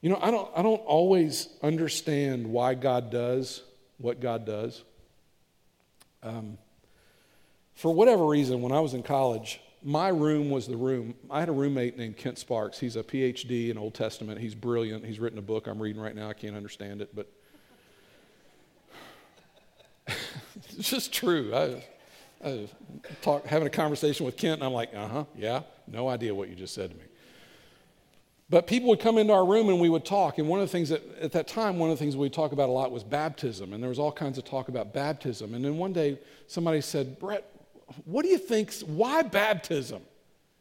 You know, I don't, I don't always understand why God does what God does. Um, for whatever reason, when I was in college, my room was the room. I had a roommate named Kent Sparks. He's a PhD in Old Testament. He's brilliant. He's written a book I'm reading right now. I can't understand it, but it's just true. I, I talk, having a conversation with Kent, and I'm like, uh huh, yeah, no idea what you just said to me. But people would come into our room and we would talk. And one of the things that, at that time, one of the things we'd talk about a lot was baptism. And there was all kinds of talk about baptism. And then one day, somebody said, Brett, what do you think? Why baptism?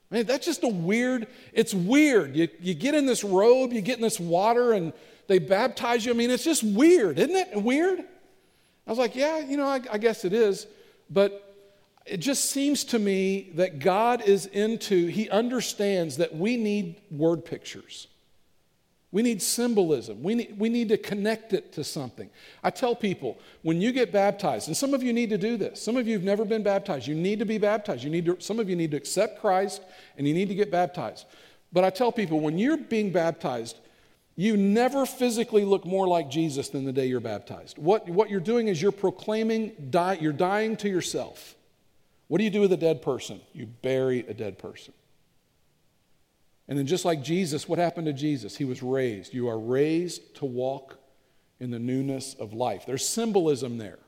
Man, that's just a weird, it's weird. You, you get in this robe, you get in this water, and they baptize you. I mean, it's just weird, isn't it? Weird? I was like, yeah, you know, I, I guess it is. But it just seems to me that God is into, He understands that we need word pictures. We need symbolism. We need, we need to connect it to something. I tell people when you get baptized, and some of you need to do this. Some of you have never been baptized. You need to be baptized. You need to, some of you need to accept Christ and you need to get baptized. But I tell people when you're being baptized, you never physically look more like Jesus than the day you're baptized. What, what you're doing is you're proclaiming, die, you're dying to yourself. What do you do with a dead person? You bury a dead person. And then, just like Jesus, what happened to Jesus? He was raised. You are raised to walk in the newness of life. There's symbolism there,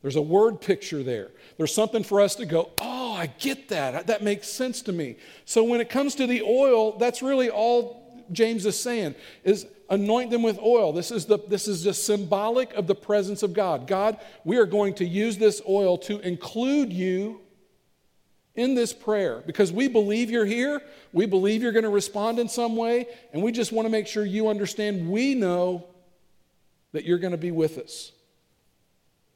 there's a word picture there. There's something for us to go, oh, I get that. That makes sense to me. So, when it comes to the oil, that's really all James is saying is anoint them with oil. This is, the, this is just symbolic of the presence of God. God, we are going to use this oil to include you in this prayer because we believe you're here. We believe you're going to respond in some way. And we just want to make sure you understand we know that you're going to be with us.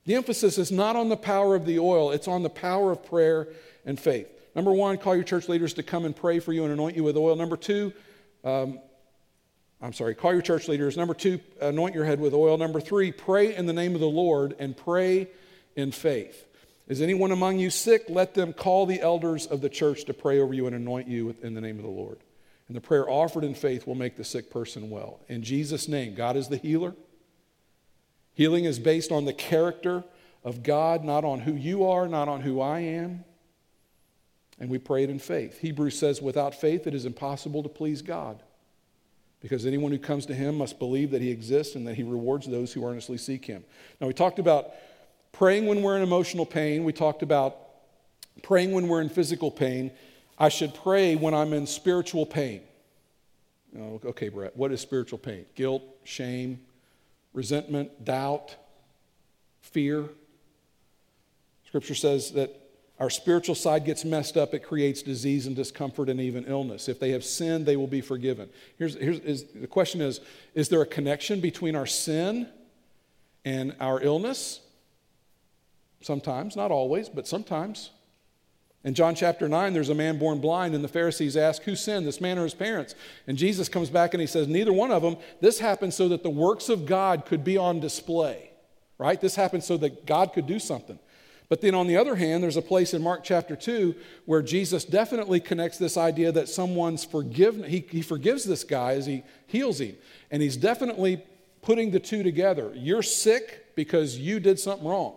The emphasis is not on the power of the oil, it's on the power of prayer and faith. Number one, call your church leaders to come and pray for you and anoint you with oil. Number two, um, I'm sorry, call your church leaders. Number two, anoint your head with oil. Number three, pray in the name of the Lord and pray in faith. Is anyone among you sick? Let them call the elders of the church to pray over you and anoint you in the name of the Lord. And the prayer offered in faith will make the sick person well. In Jesus' name, God is the healer. Healing is based on the character of God, not on who you are, not on who I am. And we pray it in faith. Hebrews says, without faith, it is impossible to please God. Because anyone who comes to him must believe that he exists and that he rewards those who earnestly seek him. Now, we talked about praying when we're in emotional pain. We talked about praying when we're in physical pain. I should pray when I'm in spiritual pain. Oh, okay, Brett, what is spiritual pain? Guilt, shame, resentment, doubt, fear. Scripture says that our spiritual side gets messed up, it creates disease and discomfort and even illness. If they have sinned, they will be forgiven. Here's, here's is, the question is Is there a connection between our sin and our illness? Sometimes, not always, but sometimes. In John chapter 9, there's a man born blind, and the Pharisees ask, Who sinned, this man or his parents? And Jesus comes back and he says, Neither one of them. This happened so that the works of God could be on display, right? This happened so that God could do something. But then on the other hand, there's a place in Mark chapter 2 where Jesus definitely connects this idea that someone's forgiven, he, he forgives this guy as he heals him. And he's definitely putting the two together. You're sick because you did something wrong.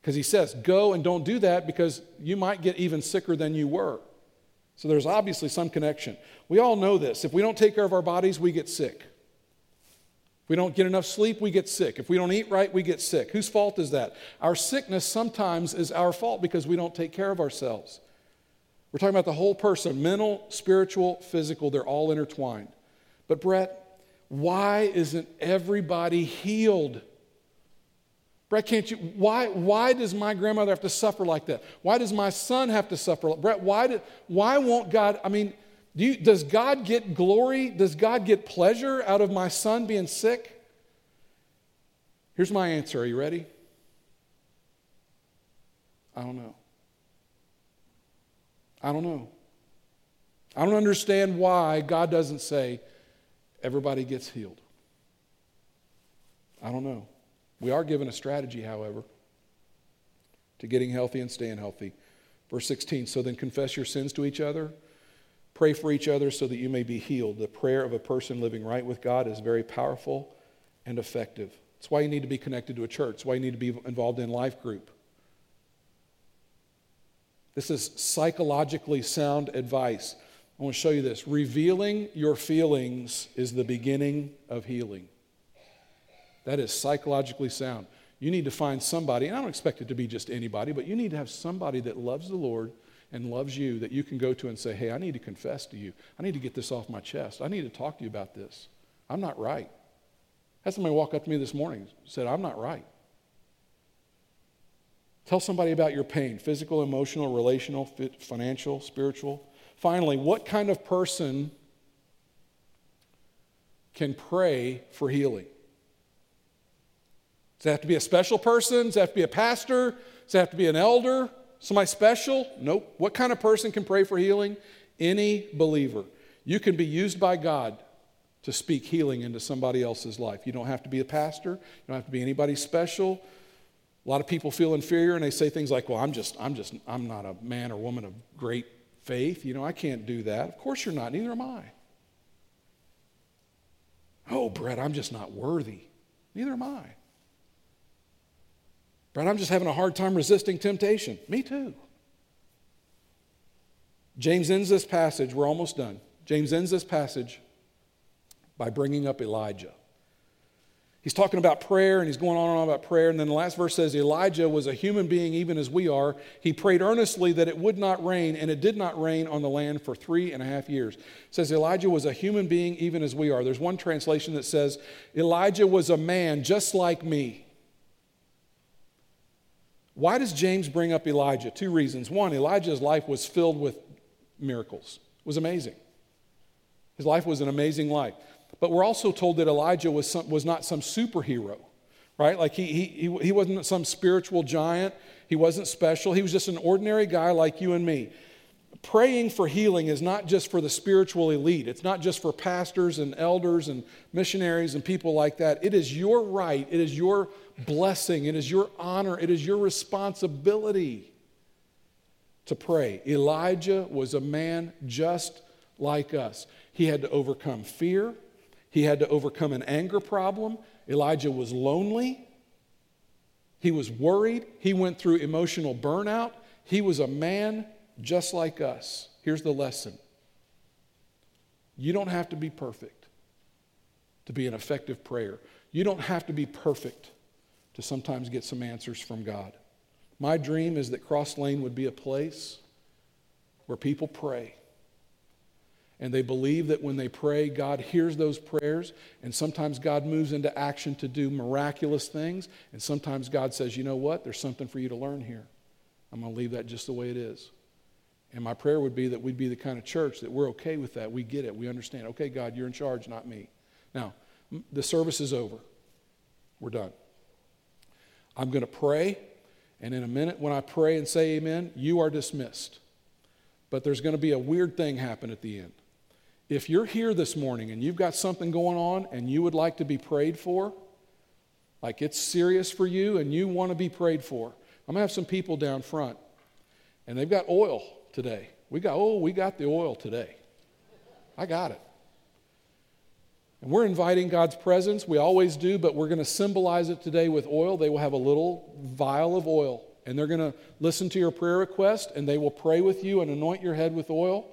Because he says, go and don't do that because you might get even sicker than you were. So there's obviously some connection. We all know this. If we don't take care of our bodies, we get sick. We don't get enough sleep, we get sick. If we don't eat right, we get sick. Whose fault is that? Our sickness sometimes is our fault because we don't take care of ourselves. We're talking about the whole person mental, spiritual, physical, they're all intertwined. But, Brett, why isn't everybody healed? Brett, can't you? Why, why does my grandmother have to suffer like that? Why does my son have to suffer? Brett, why, did, why won't God? I mean, do you, does God get glory? Does God get pleasure out of my son being sick? Here's my answer. Are you ready? I don't know. I don't know. I don't understand why God doesn't say, everybody gets healed. I don't know. We are given a strategy, however, to getting healthy and staying healthy. Verse 16 So then confess your sins to each other, pray for each other so that you may be healed. The prayer of a person living right with God is very powerful and effective. That's why you need to be connected to a church. That's why you need to be involved in life group. This is psychologically sound advice. I want to show you this. Revealing your feelings is the beginning of healing. That is psychologically sound. You need to find somebody, and I don't expect it to be just anybody, but you need to have somebody that loves the Lord and loves you that you can go to and say, Hey, I need to confess to you. I need to get this off my chest. I need to talk to you about this. I'm not right. I had somebody walk up to me this morning and said, I'm not right. Tell somebody about your pain physical, emotional, relational, financial, spiritual. Finally, what kind of person can pray for healing? Does it have to be a special person? Does it have to be a pastor? Does it have to be an elder? Somebody special? Nope. What kind of person can pray for healing? Any believer. You can be used by God to speak healing into somebody else's life. You don't have to be a pastor, you don't have to be anybody special. A lot of people feel inferior and they say things like, "Well, I'm just I'm just I'm not a man or woman of great faith. You know, I can't do that." Of course you're not, neither am I. Oh, Brett, I'm just not worthy. Neither am I. Brad, I'm just having a hard time resisting temptation. Me too. James ends this passage, we're almost done. James ends this passage by bringing up Elijah. He's talking about prayer and he's going on and on about prayer. And then the last verse says Elijah was a human being, even as we are. He prayed earnestly that it would not rain, and it did not rain on the land for three and a half years. It says Elijah was a human being, even as we are. There's one translation that says Elijah was a man just like me. Why does James bring up Elijah? Two reasons. One, Elijah's life was filled with miracles, it was amazing. His life was an amazing life. But we're also told that Elijah was, some, was not some superhero, right? Like he, he, he wasn't some spiritual giant. He wasn't special. He was just an ordinary guy like you and me. Praying for healing is not just for the spiritual elite. It's not just for pastors and elders and missionaries and people like that. It is your right. It is your blessing. It is your honor. It is your responsibility to pray. Elijah was a man just like us. He had to overcome fear. He had to overcome an anger problem. Elijah was lonely. He was worried. He went through emotional burnout. He was a man just like us. Here's the lesson you don't have to be perfect to be an effective prayer. You don't have to be perfect to sometimes get some answers from God. My dream is that Cross Lane would be a place where people pray and they believe that when they pray, God hears those prayers. And sometimes God moves into action to do miraculous things. And sometimes God says, you know what? There's something for you to learn here. I'm going to leave that just the way it is. And my prayer would be that we'd be the kind of church that we're okay with that. We get it. We understand. Okay, God, you're in charge, not me. Now, the service is over. We're done. I'm going to pray. And in a minute, when I pray and say amen, you are dismissed. But there's going to be a weird thing happen at the end. If you're here this morning and you've got something going on and you would like to be prayed for, like it's serious for you and you want to be prayed for, I'm going to have some people down front and they've got oil today. We got, oh, we got the oil today. I got it. And we're inviting God's presence. We always do, but we're going to symbolize it today with oil. They will have a little vial of oil, and they're going to listen to your prayer request, and they will pray with you and anoint your head with oil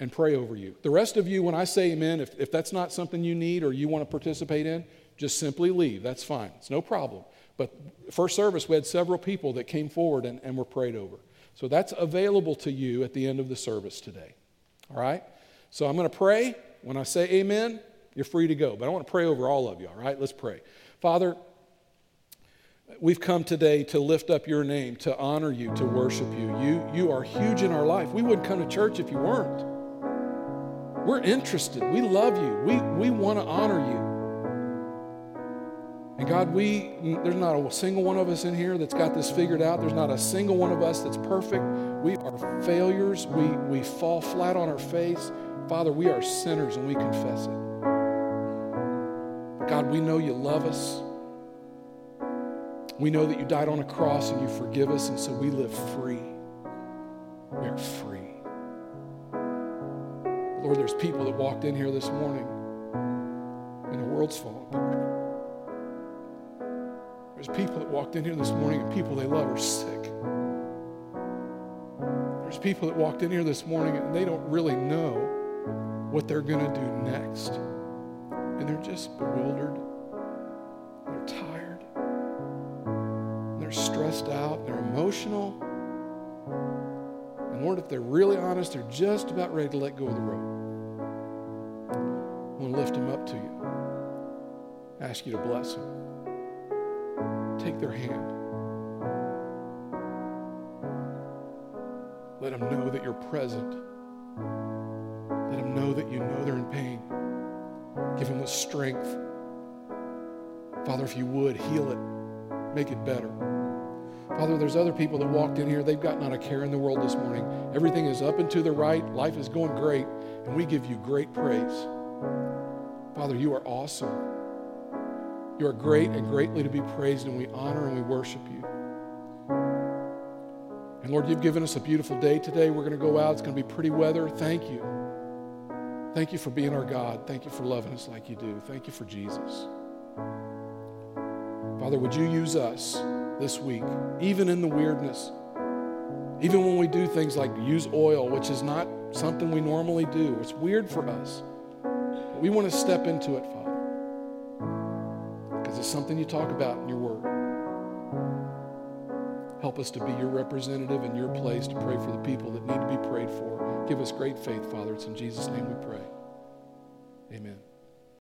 and pray over you. The rest of you, when I say amen, if, if that's not something you need or you want to participate in, just simply leave. That's fine. It's no problem. But first service, we had several people that came forward and, and were prayed over. So that's available to you at the end of the service today. All right? So I'm going to pray. When I say amen, you're free to go. But I want to pray over all of you, all right? Let's pray. Father, we've come today to lift up your name, to honor you, to worship you. You, you are huge in our life. We wouldn't come to church if you weren't. We're interested. We love you. We, we want to honor you. And God, we there's not a single one of us in here that's got this figured out. There's not a single one of us that's perfect. We are failures. We, we fall flat on our face. Father, we are sinners and we confess it. God, we know you love us. We know that you died on a cross and you forgive us, and so we live free. We are free. Lord, there's people that walked in here this morning and the world's falling apart. There's people that walked in here this morning and people they love are sick. There's people that walked in here this morning and they don't really know what they're going to do next. And they're just bewildered. They're tired. They're stressed out. They're emotional. And Lord, if they're really honest, they're just about ready to let go of the rope. I want to lift them up to you. Ask you to bless them. Take their hand. Let them know that you're present. Let them know that you know they're in pain. Give them the strength. Father, if you would, heal it, make it better. Father, there's other people that walked in here. They've got not a care in the world this morning. Everything is up and to the right. Life is going great. And we give you great praise. Father, you are awesome. You are great and greatly to be praised, and we honor and we worship you. And Lord, you've given us a beautiful day today. We're going to go out. It's going to be pretty weather. Thank you. Thank you for being our God. Thank you for loving us like you do. Thank you for Jesus. Father, would you use us this week, even in the weirdness, even when we do things like use oil, which is not something we normally do. It's weird for us. But we want to step into it, Father. because it's something you talk about in your word? Help us to be your representative in your place to pray for the people that need to be prayed for. Give us great faith, Father. It's in Jesus' name we pray. Amen.